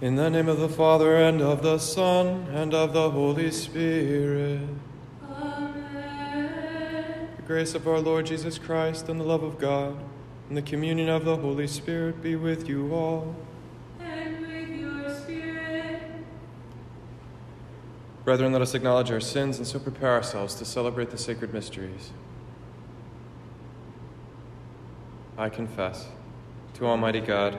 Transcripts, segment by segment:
In the name of the Father, and of the Son, and of the Holy Spirit. Amen. The grace of our Lord Jesus Christ, and the love of God, and the communion of the Holy Spirit be with you all. And with your spirit. Brethren, let us acknowledge our sins and so prepare ourselves to celebrate the sacred mysteries. I confess to Almighty God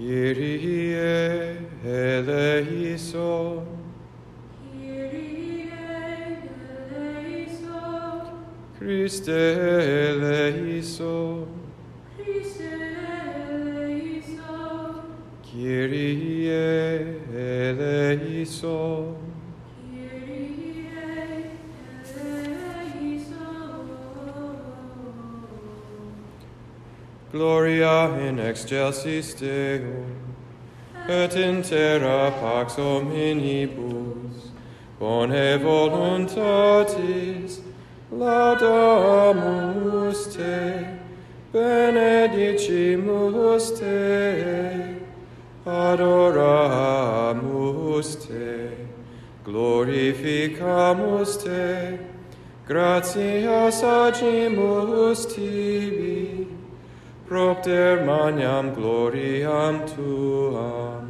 Kyrie eleison, Kyrie eleison. Christe eleison, Christe eleison. Kyrie eleison. Gloria in excelsis Deo, et in terra pax hominibus, bonae voluntatis, laudamus te, benedicimus te, adoramus te, glorificamus te, gratias agimus tibi, propter magnam gloriam tuam.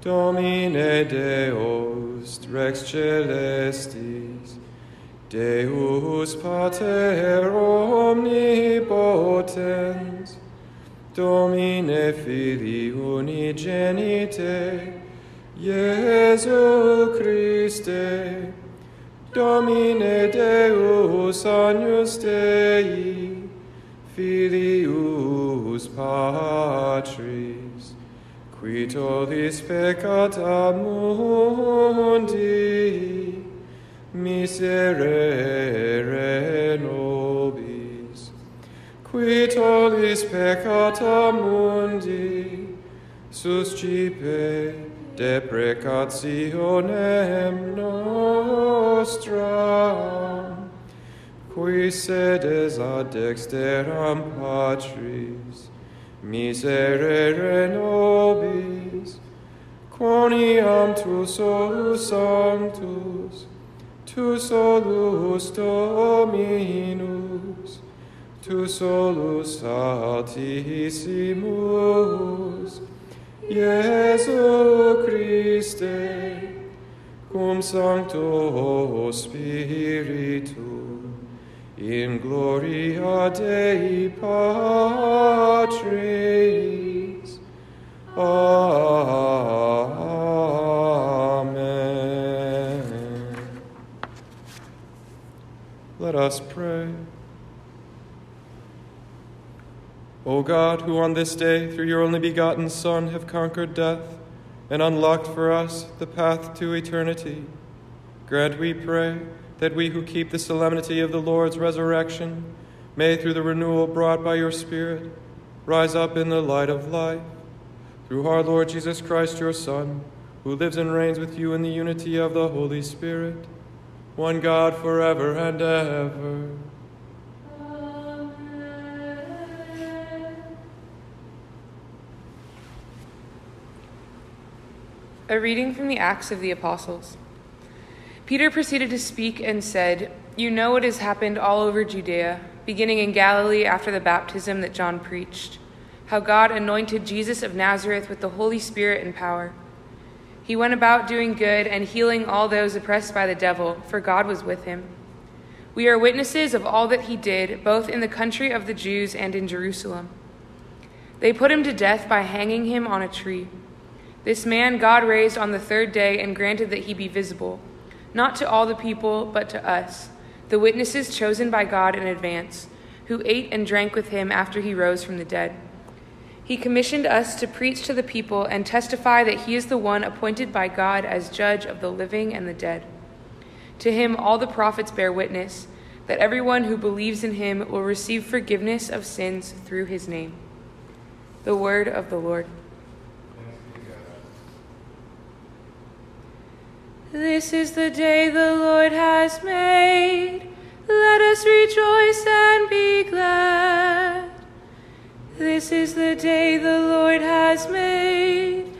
Domine Deus, Rex Caelestis, Deus Pater omnipotens, Domine Filii unigenite, Iesu Christe, Domine Deus agnus Dei, Filius Patris, qui tollis peccata mundi, miserere nobis, qui tollis peccata mundi, suscipe deprecationem nostram, qui sedes ad dexteram Patris, miserere nobis, quoniam tu solus sanctus, tu solus Dominus, tu solus altissimus, Iesu Christe, cum Sancto Spiritu, in gloria Dei Patris. Amen. Let us pray. O God, who on this day, through your only begotten Son, have conquered death and unlocked for us the path to eternity, grant, we pray, that we who keep the solemnity of the Lord's resurrection may, through the renewal brought by your Spirit, rise up in the light of life. Through our Lord Jesus Christ, your Son, who lives and reigns with you in the unity of the Holy Spirit, one God forever and ever. Amen. A reading from the Acts of the Apostles. Peter proceeded to speak and said, You know what has happened all over Judea, beginning in Galilee after the baptism that John preached, how God anointed Jesus of Nazareth with the Holy Spirit and power. He went about doing good and healing all those oppressed by the devil, for God was with him. We are witnesses of all that he did, both in the country of the Jews and in Jerusalem. They put him to death by hanging him on a tree. This man God raised on the third day and granted that he be visible, not to all the people, but to us, the witnesses chosen by God in advance, who ate and drank with him after he rose from the dead. He commissioned us to preach to the people and testify that he is the one appointed by God as judge of the living and the dead. To him, all the prophets bear witness that everyone who believes in him will receive forgiveness of sins through his name. The word of the Lord. This is the day the Lord has made. Let us rejoice and be glad. This is the day the Lord has made.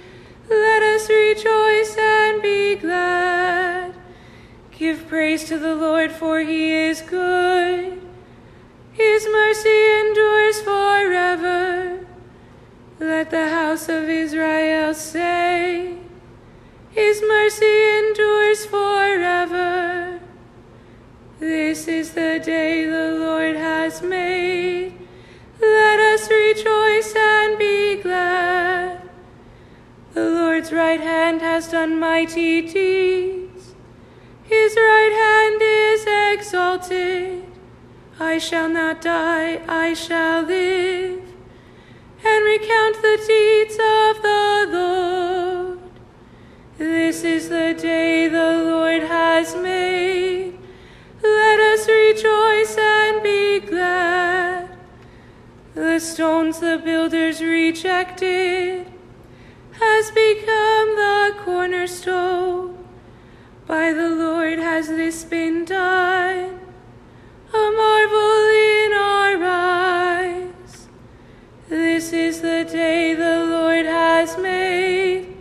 Let us rejoice and be glad. Give praise to the Lord, for he is good. His mercy endures forever. Let the house of Israel say, right hand has done mighty deeds. His right hand is exalted. I shall not die, I shall live, and recount the deeds of the Lord. This is the day the Lord has made. Let us rejoice and be glad. The stones the builders rejected has become the cornerstone. By the Lord has this been done, a marvel in our eyes. This is the day the Lord has made.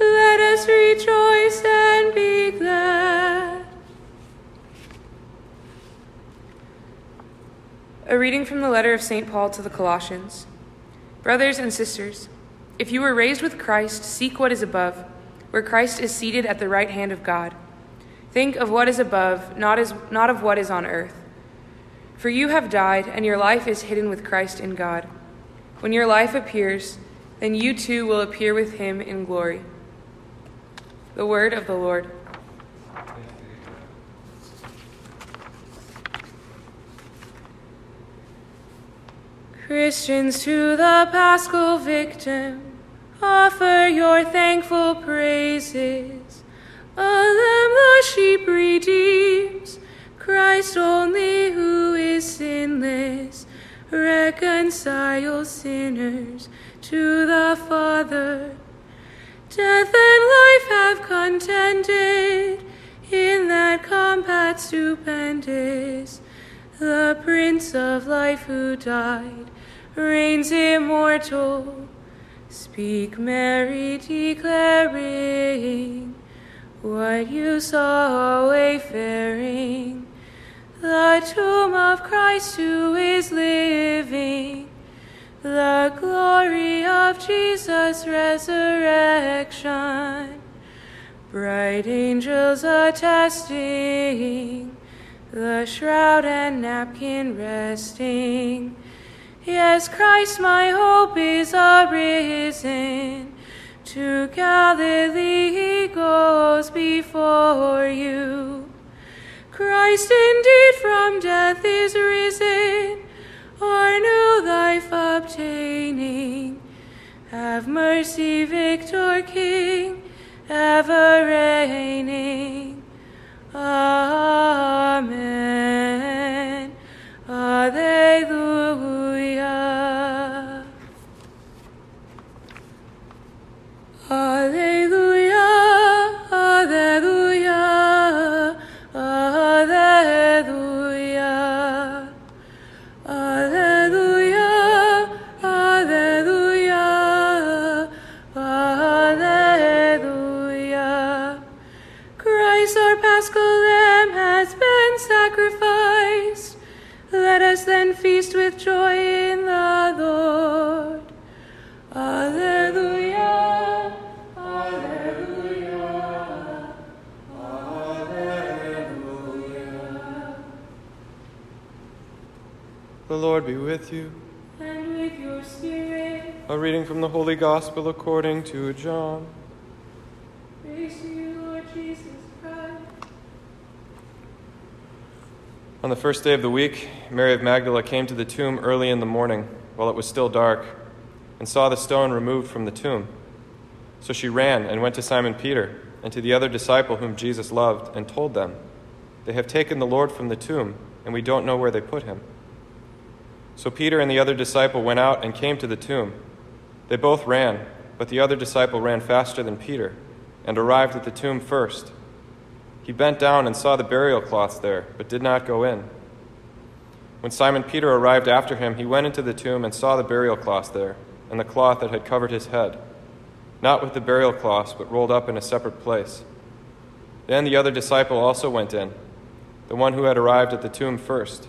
Let us rejoice and be glad. A reading from the letter of St. Paul to the Colossians. Brothers and sisters, if you were raised with Christ, seek what is above, where Christ is seated at the right hand of God. Think of what is above, not, as, not of what is on earth. For you have died, and your life is hidden with Christ in God. When your life appears, then you too will appear with him in glory. The word of the Lord. Christians to the paschal victim, offer your thankful praises. A lamb the sheep redeems, Christ only who is sinless, reconciles sinners to the Father. Death and life have contended in that combat stupendous. The Prince of Life who died reigns immortal. Speak, Mary, declaring what you saw wayfaring. The tomb of Christ who is living, the glory of Jesus' resurrection. Bright angels attesting, the shroud and napkin resting. Yes, Christ, my hope is arisen. To Galilee he goes before you. Christ indeed from death is risen, our new life obtaining. Have mercy, Victor King, ever reigning. Amen. Alleluia. Alleluia. Gospel according to John. praise to you, Lord Jesus Christ. On the first day of the week, Mary of Magdala came to the tomb early in the morning, while it was still dark, and saw the stone removed from the tomb. So she ran and went to Simon Peter and to the other disciple whom Jesus loved, and told them, They have taken the Lord from the tomb, and we don't know where they put him. So Peter and the other disciple went out and came to the tomb. They both ran, but the other disciple ran faster than Peter, and arrived at the tomb first. He bent down and saw the burial cloths there, but did not go in. When Simon Peter arrived after him, he went into the tomb and saw the burial cloths there, and the cloth that had covered his head, not with the burial cloths, but rolled up in a separate place. Then the other disciple also went in, the one who had arrived at the tomb first,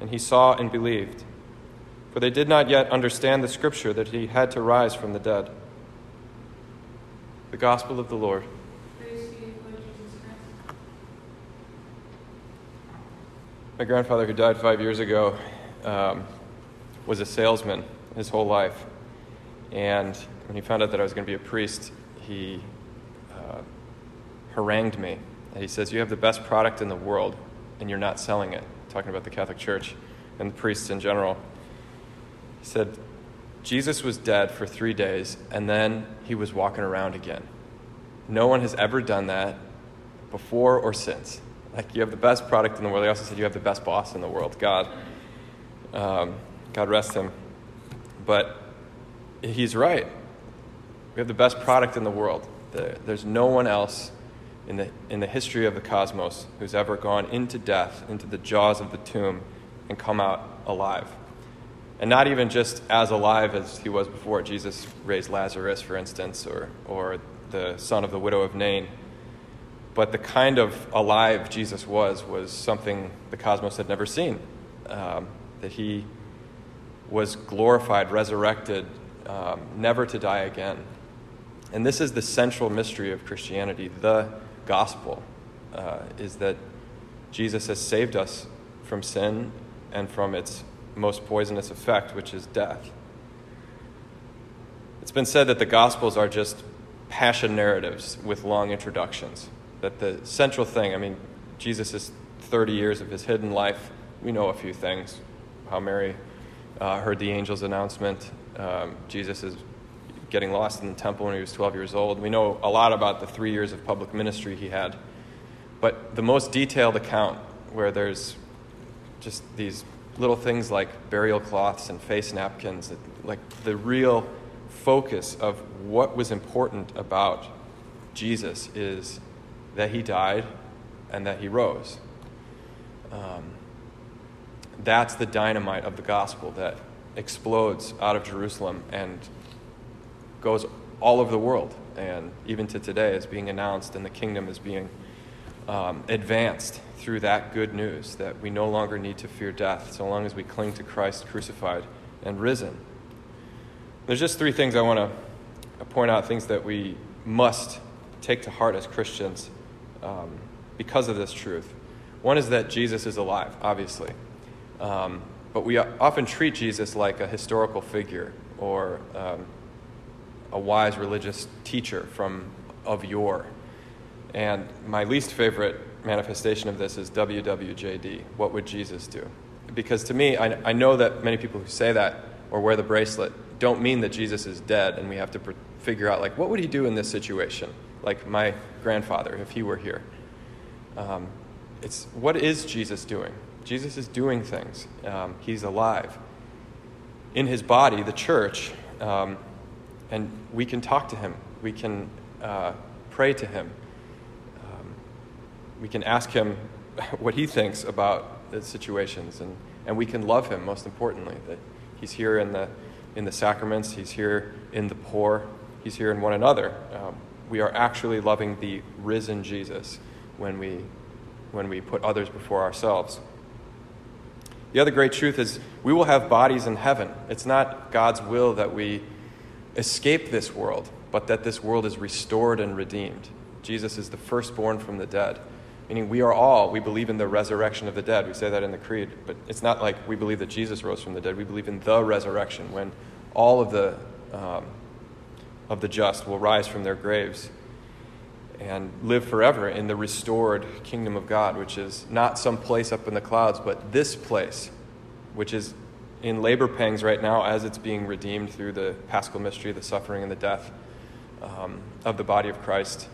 and he saw and believed. For they did not yet understand the scripture that he had to rise from the dead. The Gospel of the Lord. My grandfather, who died five years ago, um, was a salesman his whole life. And when he found out that I was going to be a priest, he uh, harangued me. And he says, You have the best product in the world, and you're not selling it. Talking about the Catholic Church and the priests in general. He said, Jesus was dead for three days, and then he was walking around again. No one has ever done that before or since. Like, you have the best product in the world. He also said, You have the best boss in the world, God. Um, God rest him. But he's right. We have the best product in the world. There's no one else in the, in the history of the cosmos who's ever gone into death, into the jaws of the tomb, and come out alive. And not even just as alive as he was before. Jesus raised Lazarus, for instance, or, or the son of the widow of Nain. But the kind of alive Jesus was, was something the cosmos had never seen. Um, that he was glorified, resurrected, um, never to die again. And this is the central mystery of Christianity. The gospel uh, is that Jesus has saved us from sin and from its most poisonous effect, which is death. It's been said that the gospels are just passion narratives with long introductions. That the central thing, I mean, Jesus is 30 years of his hidden life. We know a few things. How Mary uh, heard the angel's announcement. Um, Jesus is getting lost in the temple when he was 12 years old. We know a lot about the three years of public ministry he had. But the most detailed account, where there's just these little things like burial cloths and face napkins, like the real focus of what was important about Jesus is that he died and that he rose. Um, that's the dynamite of the gospel that explodes out of Jerusalem and goes all over the world. And even to today is being announced, and the kingdom is being um, advanced through that good news that we no longer need to fear death so long as we cling to Christ crucified and risen. There's just three things I want to point out, things that we must take to heart as Christians um, because of this truth. One is that Jesus is alive, obviously. Um, but we often treat Jesus like a historical figure or um, a wise religious teacher from of yore. And my least favorite manifestation of this is WWJD. What would Jesus do? Because to me, I, I know that many people who say that or wear the bracelet don't mean that Jesus is dead and we have to pr- figure out, like, what would he do in this situation? Like my grandfather, if he were here. Um, it's what is Jesus doing? Jesus is doing things. Um, he's alive. In his body, the church, um, and we can talk to him. We can uh, pray to him. We can ask him what he thinks about the situations, and, and we can love him, most importantly, that he's here in the, in the sacraments, he's here in the poor, he's here in one another. Um, we are actually loving the risen Jesus when we, when we put others before ourselves. The other great truth is we will have bodies in heaven. It's not God's will that we escape this world, but that this world is restored and redeemed. Jesus is the firstborn from the dead, meaning we are all, we believe in the resurrection of the dead. We say that in the Creed, but it's not like we believe that Jesus rose from the dead. We believe in the resurrection when all of the, um, of the just will rise from their graves and live forever in the restored kingdom of God, which is not some place up in the clouds, but this place, which is in labor pangs right now as it's being redeemed through the paschal mystery, the suffering and the death um, of the body of Christ,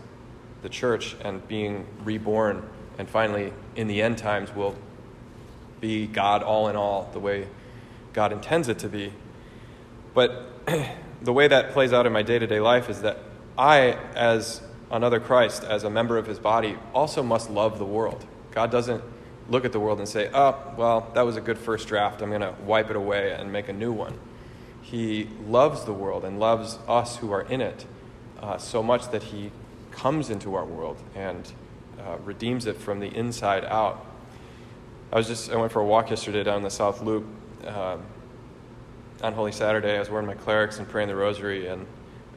the church, and being reborn. And finally, in the end times, will be God all in all, the way God intends it to be. But the way that plays out in my day to day life is that I, as another Christ, as a member of his body, also must love the world. God doesn't look at the world and say, oh, well, that was a good first draft. I'm going to wipe it away and make a new one. He loves the world and loves us who are in it uh, so much that he comes into our world and uh, redeems it from the inside out. I was just, I went for a walk yesterday down the South Loop uh, on Holy Saturday. I was wearing my clerics and praying the rosary, and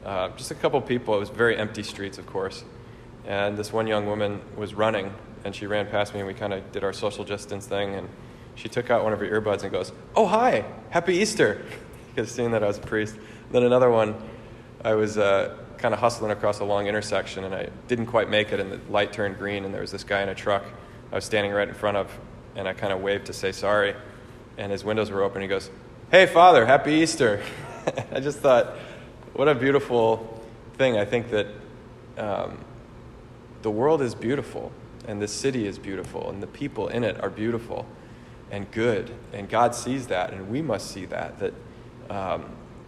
uh, just a couple people. It was very empty streets, of course. And this one young woman was running and she ran past me and we kind of did our social distance thing and she took out one of her earbuds and goes, "Oh hi, happy Easter," because seeing that I was a priest. Then another one, I was uh, kind of hustling across a long intersection and I didn't quite make it and the light turned green and there was this guy in a truck I was standing right in front of and I kind of waved to say sorry and his windows were open. He goes, "Hey Father, happy Easter." I just thought, what a beautiful thing. I think that um, the world is beautiful and the city is beautiful, and the people in it are beautiful and good. And God sees that, and we must see that. That um,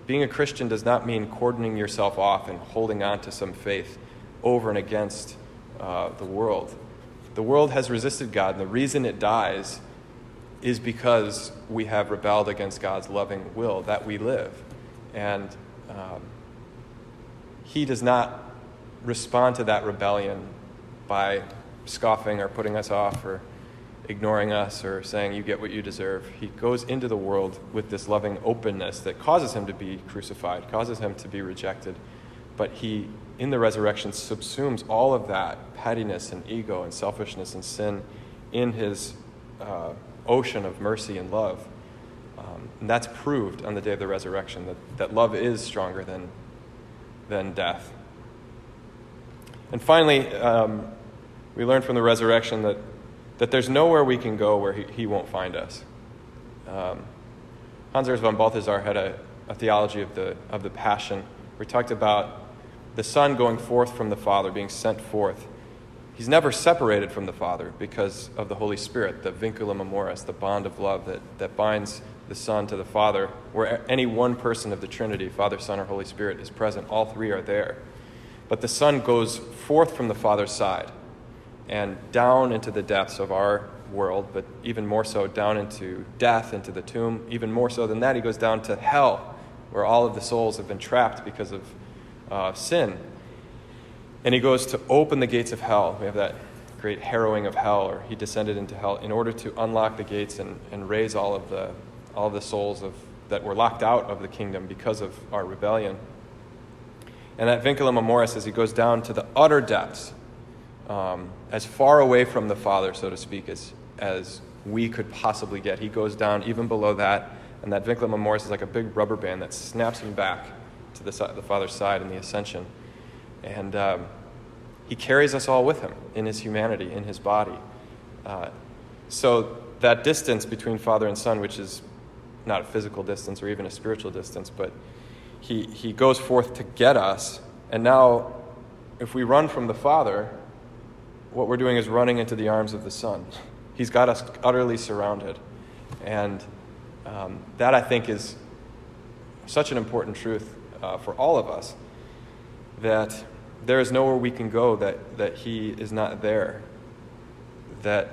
being a Christian does not mean cordoning yourself off and holding on to some faith over and against uh, the world. The world has resisted God, and the reason it dies is because we have rebelled against God's loving will that we live. And um, He does not respond to that rebellion by scoffing or putting us off or ignoring us or saying, You get what you deserve. He goes into the world with this loving openness that causes him to be crucified, causes him to be rejected. But he, in the resurrection, subsumes all of that pettiness and ego and selfishness and sin in his uh, ocean of mercy and love. Um, and that's proved on the day of the resurrection that, that love is stronger than, than death. And finally, um, we learn from the resurrection that, that there's nowhere we can go where he, he won't find us. Um, Hans Urs von Balthasar had a, a theology of the, of the passion he talked about the Son going forth from the Father, being sent forth. He's never separated from the Father because of the Holy Spirit, the vinculum amoris, the bond of love that, that binds the Son to the Father, where any one person of the Trinity, Father, Son, or Holy Spirit, is present. All three are there. But the Son goes forth from the Father's side and down into the depths of our world, but even more so down into death, into the tomb. Even more so than that, he goes down to hell, where all of the souls have been trapped because of uh, sin. And he goes to open the gates of hell. We have that great harrowing of hell, or he descended into hell in order to unlock the gates and, and raise all of the, all of the souls of, that were locked out of the kingdom because of our rebellion. And that vinculum amoris, as he goes down to the utter depths, um, as far away from the Father, so to speak, as, as we could possibly get. He goes down even below that, and that vinculum amoris is like a big rubber band that snaps him back to the, the Father's side in the ascension. And um, he carries us all with him in his humanity, in his body. Uh, so that distance between Father and Son, which is not a physical distance or even a spiritual distance, but he, he goes forth to get us. And now, if we run from the Father, what we're doing is running into the arms of the Son. He's got us utterly surrounded. And um, that, I think, is such an important truth uh, for all of us that there is nowhere we can go that, that He is not there. That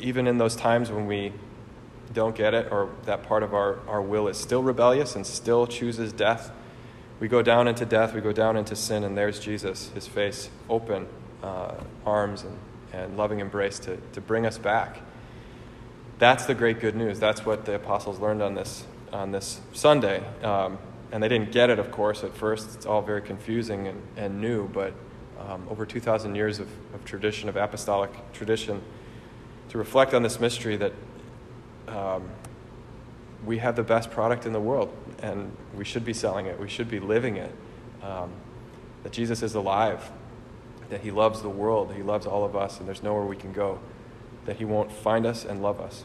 even in those times when we don't get it or that part of our, our will is still rebellious and still chooses death, we go down into death, we go down into sin, and there's Jesus, His face open uh, arms and, and loving embrace to, to bring us back. That's the great good news. That's what the apostles learned on this, on this Sunday. Um, and they didn't get it, of course, at first. It's all very confusing and, and new, but um, over 2,000 years of, of tradition, of apostolic tradition, to reflect on this mystery that um, we have the best product in the world and we should be selling it, we should be living it. Um, that Jesus is alive, that He loves the world, He loves all of us, and there's nowhere we can go, that He won't find us and love us.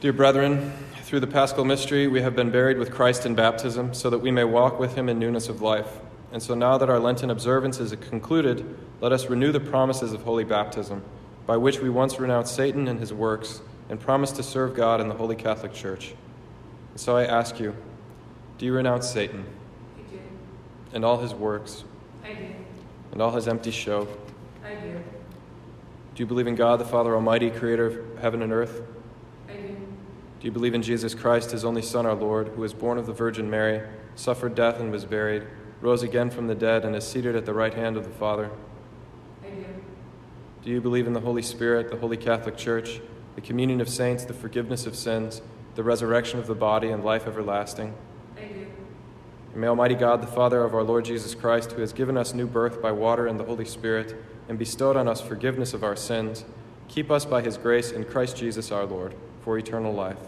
Dear brethren, through the paschal mystery, we have been buried with Christ in baptism, so that we may walk with him in newness of life. And so now that our Lenten observance is concluded, let us renew the promises of holy baptism, by which we once renounced Satan and his works, and promised to serve God in the holy Catholic Church. And so I ask you, do you renounce Satan I do. and all his works, I do. and all his empty show? I do. Do you believe in God, the Father Almighty, creator of heaven and earth? I do. Do you believe in Jesus Christ, his only Son, our Lord, who was born of the Virgin Mary, suffered death and was buried, rose again from the dead, and is seated at the right hand of the Father? I do. Do you believe in the Holy Spirit, the Holy Catholic Church, the communion of saints, the forgiveness of sins, the resurrection of the body, and life everlasting? And may Almighty God, the Father of our Lord Jesus Christ, who has given us new birth by water and the Holy Spirit, and bestowed on us forgiveness of our sins, keep us by his grace in Christ Jesus our Lord, for eternal life.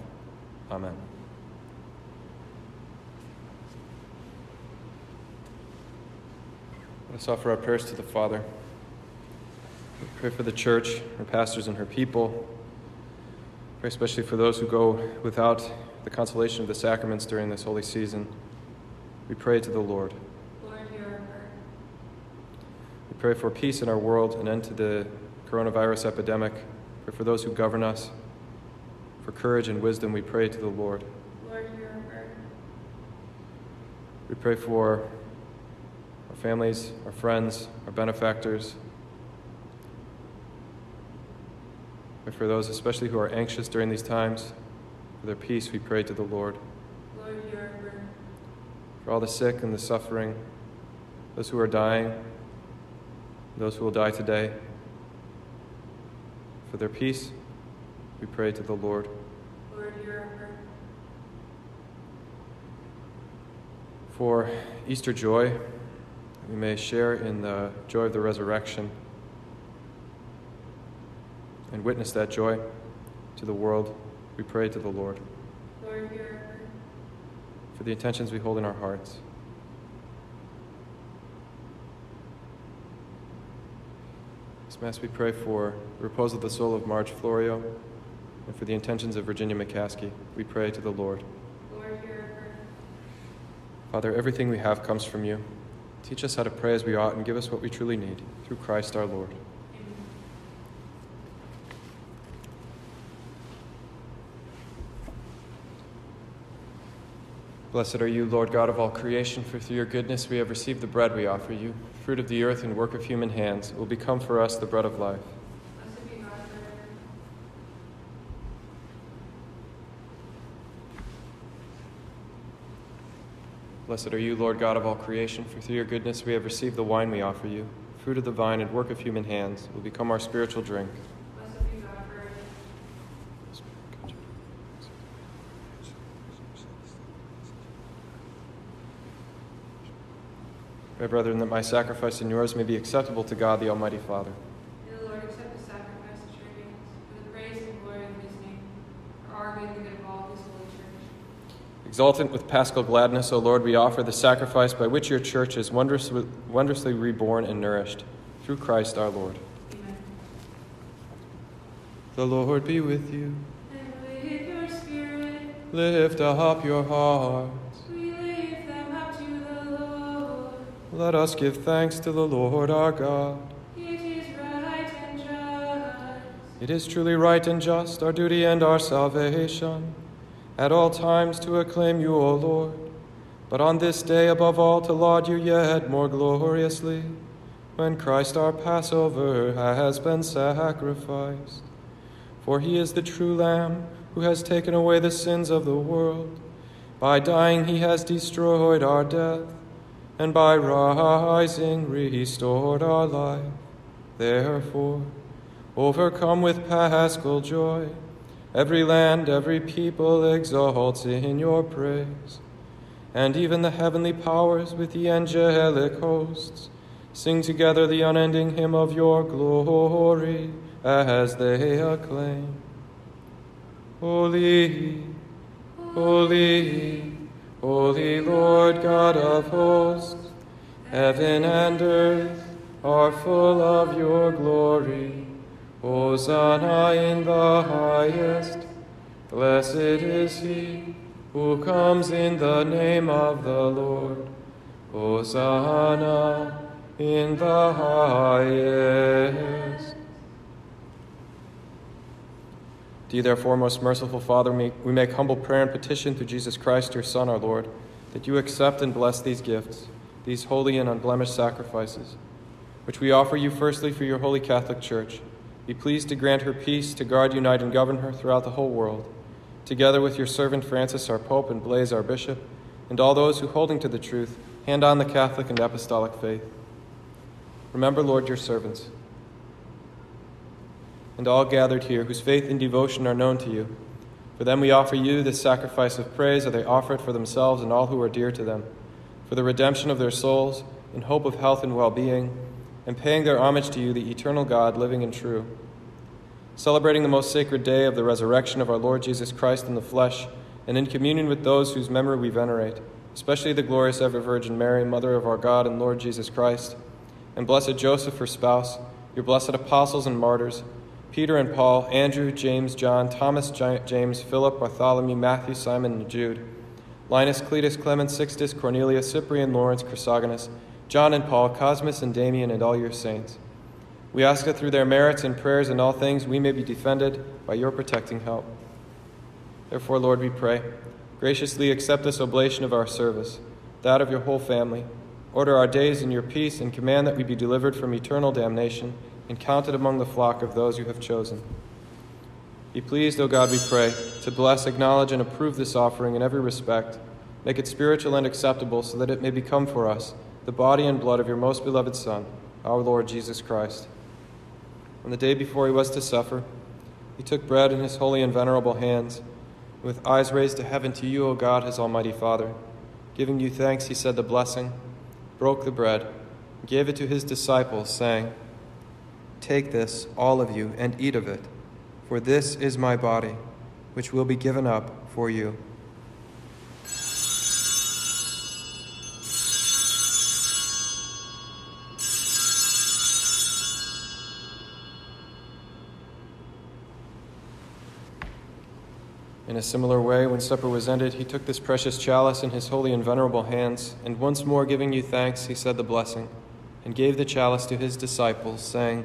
Amen. Let us offer our prayers to the Father. We pray for the church, her pastors, and her people. Pray especially for those who go without the consolation of the sacraments during this holy season. We pray to the Lord. Lord, hear our prayer. We pray for peace in our world, an end to the coronavirus epidemic. Pray for those who govern us. For courage and wisdom, we pray to the Lord. Lord, hear our prayer. We pray for our families, our friends, our benefactors. Pray for those, especially who are anxious during these times. For their peace, we pray to the Lord. Lord, hear our prayer. For all the sick and the suffering, those who are dying, those who will die today. For their peace, we pray to the Lord. Lord, hear our prayer. For Easter joy, we may share in the joy of the resurrection and witness that joy to the world. We pray to the Lord. Lord, hear our prayer. For the intentions we hold in our hearts. This Mass we pray for the repose of the soul of Marge Florio and for the intentions of Virginia McCaskey. We pray to the Lord. Lord, hear our prayer. Father, everything we have comes from you. Teach us how to pray as we ought and give us what we truly need. Through Christ our Lord. Amen. Blessed are you, Lord God of all creation, for through your goodness we have received the bread we offer you, fruit of the earth and work of human hands. Will become for us the bread of life. Blessed are you, Lord God of all creation, for through your goodness we have received the wine we offer you, fruit of the vine and work of human hands. Will become our spiritual drink. Blessed be God forever. Pray, brethren, that my sacrifice and yours may be acceptable to God, the Almighty Father. May the Lord accept the sacrifice at your for the praise and glory of his name, for our good and of all his holy church. Exultant with paschal gladness, O Lord, we offer the sacrifice by which your church is wondrously, wondrously reborn and nourished. Through Christ our Lord. Amen. The Lord be with you. And with your spirit, Lift up your hearts. Let us give thanks to the Lord our God. It is right and just. It is truly right and just, our duty and our salvation, at all times to acclaim you, O Lord, but on this day above all to laud you yet more gloriously, when Christ our Passover has been sacrificed. For he is the true Lamb who has taken away the sins of the world. By dying, he has destroyed our death, and by rising, restored our life. Therefore, overcome with paschal joy, every land, every people exalts in your praise. And even the heavenly powers with the angelic hosts sing together the unending hymn of your glory as they acclaim. Holy, holy, holy Lord God of hosts, heaven and earth are full of your glory. Hosanna in the highest. Blessed is he who comes in the name of the Lord. Hosanna in the highest. Do you, therefore, most merciful Father, we make humble prayer and petition through Jesus Christ, your Son, our Lord, that you accept and bless these gifts, these holy and unblemished sacrifices, which we offer you firstly for your holy Catholic Church. Be pleased to grant her peace, to guard, unite, and govern her throughout the whole world together with your servant Francis, our Pope, and Blase, our Bishop, and all those who, holding to the truth, hand on the Catholic and Apostolic faith. Remember, Lord, your servants, and all gathered here whose faith and devotion are known to you. For them we offer you this sacrifice of praise, that they offer it for themselves and all who are dear to them, for the redemption of their souls, in hope of health and well being, and paying their homage to you, the eternal God, living and true celebrating the most sacred day of the resurrection of our Lord Jesus Christ in the flesh, and in communion with those whose memory we venerate, especially the glorious ever Virgin Mary, Mother of our God and Lord Jesus Christ, and blessed Joseph, her spouse, your blessed apostles and martyrs, Peter and Paul, Andrew, James, John, Thomas, James, Philip, Bartholomew, Matthew, Simon, and Jude, Linus, Cletus, Clement, Sixtus, Cornelius, Cyprian, Lawrence, Chrysogonus, John and Paul, Cosmas and Damian, and all your saints we ask that through their merits and prayers in all things we may be defended by your protecting help. Therefore, Lord, we pray, graciously accept this oblation of our service, that of your whole family. Order our days in your peace and command that we be delivered from eternal damnation and counted among the flock of those you have chosen. Be pleased, O God, we pray, to bless, acknowledge, and approve this offering in every respect. Make it spiritual and acceptable so that it may become for us the body and blood of your most beloved Son, our Lord Jesus Christ. On the day before he was to suffer, he took bread in his holy and venerable hands. With eyes raised to heaven to you, O God, his almighty Father, giving you thanks, he said the blessing, broke the bread, gave it to his disciples, saying, Take this, all of you, and eat of it, for this is my body, which will be given up for you. In a similar way, when supper was ended, he took this precious chalice in his holy and venerable hands, and once more giving you thanks, he said the blessing, and gave the chalice to his disciples, saying,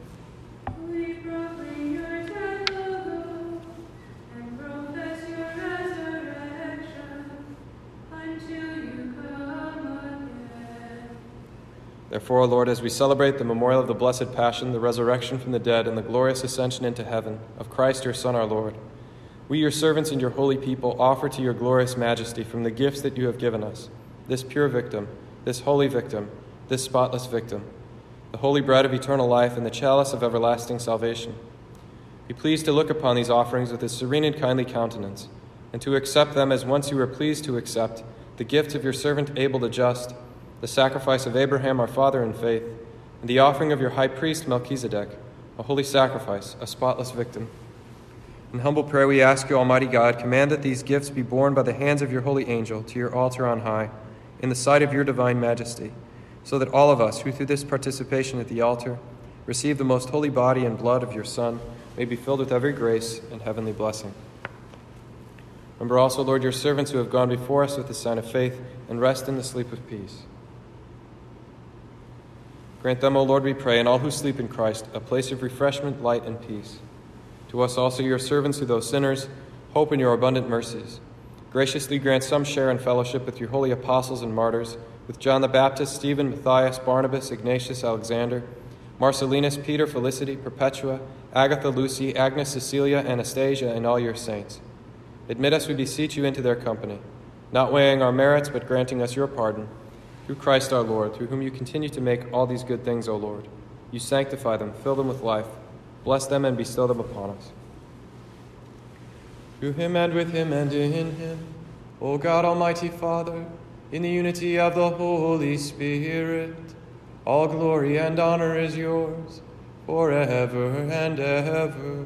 Therefore, O Lord, as we celebrate the memorial of the Blessed Passion, the resurrection from the dead, and the glorious ascension into heaven of Christ your Son, our Lord, we, your servants and your holy people, offer to your glorious majesty from the gifts that you have given us this pure victim, this holy victim this spotless victim, the holy bread of eternal life and the chalice of everlasting salvation. Be pleased to look upon these offerings with a serene and kindly countenance, and to accept them as once you were pleased to accept the gift of your servant Abel the just, the sacrifice of Abraham our father in faith, and the offering of your high priest Melchizedek, a holy sacrifice, a spotless victim. In humble prayer, we ask you, Almighty God, command that these gifts be borne by the hands of your holy angel to your altar on high, in the sight of your divine majesty so that all of us who through this participation at the altar receive the most holy body and blood of your Son may be filled with every grace and heavenly blessing. Remember also, Lord, your servants who have gone before us with the sign of faith and rest in the sleep of peace. Grant them, O Lord, we pray, and all who sleep in Christ, a place of refreshment, light, and peace. To us also, your servants, who though sinners, hope in your abundant mercies. Graciously grant some share in fellowship with your holy apostles and martyrs with John the Baptist, Stephen, Matthias, Barnabas, Ignatius, Alexander, Marcellinus, Peter, Felicity, Perpetua, Agatha, Lucy, Agnes, Cecilia, Anastasia, and all your saints. Admit us, we beseech you, into their company, not weighing our merits, but granting us your pardon. Through Christ our Lord, through whom you continue to make all these good things, O Lord. You sanctify them, fill them with life, bless them, and bestow them upon us. through him and with him and in him, O God Almighty Father, in the unity of the Holy Spirit, all glory and honor is yours forever and ever.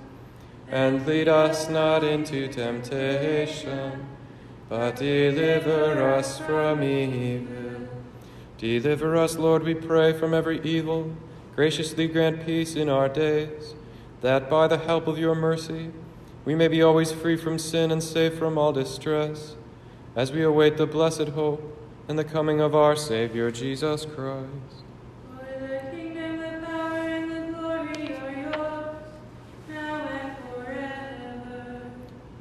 And lead us not into temptation, but deliver us from evil. Deliver us, Lord, we pray, from every evil. Graciously grant peace in our days, that by the help of your mercy we may be always free from sin and safe from all distress, as we await the blessed hope and the coming of our Savior Jesus Christ.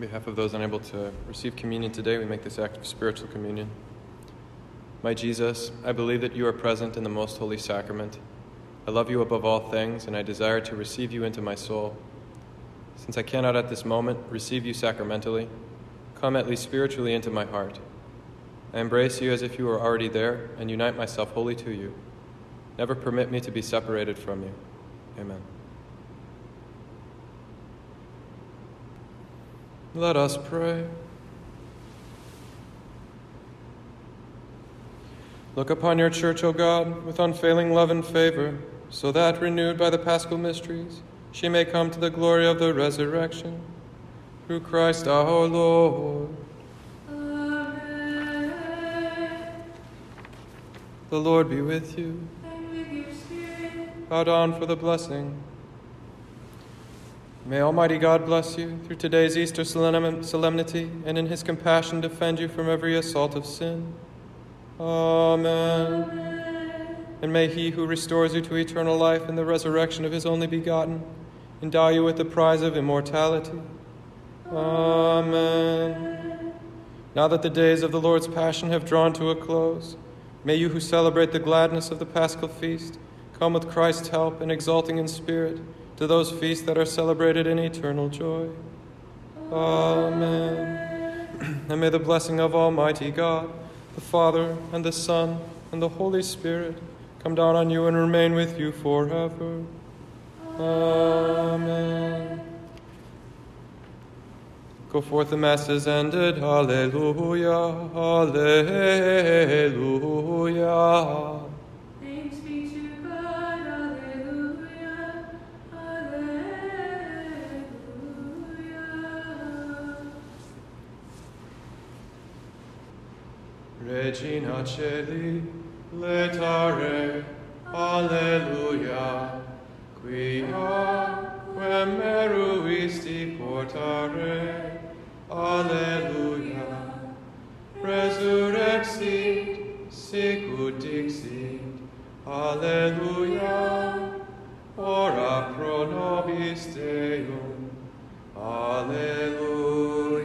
On behalf of those unable to receive communion today, we make this act of spiritual communion. My Jesus, I believe that you are present in the most holy sacrament. I love you above all things, and I desire to receive you into my soul. Since I cannot at this moment receive you sacramentally, come at least spiritually into my heart. I embrace you as if you were already there and unite myself wholly to you. Never permit me to be separated from you. Amen. Let us pray. Look upon your church, O God, with unfailing love and favor, so that, renewed by the paschal mysteries, she may come to the glory of the resurrection. Through Christ our Lord. Amen. The Lord be with you. And with your spirit. Bow down for the blessing. May Almighty God bless you through today's Easter solemnity and in his compassion defend you from every assault of sin. Amen. And may he who restores you to eternal life in the resurrection of his only begotten endow you with the prize of immortality. Amen. Now that the days of the Lord's Passion have drawn to a close, may you who celebrate the gladness of the Paschal feast come with Christ's help and exulting in spirit to those feasts that are celebrated in eternal joy. Amen. and may the blessing of Almighty God, the Father, and the Son, and the Holy Spirit come down on you and remain with you forever. Amen. Go forth, the Mass is ended. Hallelujah, hallelujah. Regina Caeli, laetare, Alleluia, quia quem meruisti portare, Alleluia, resurrexit, sicut dixit, Alleluia, ora pro nobis Deum, Alleluia.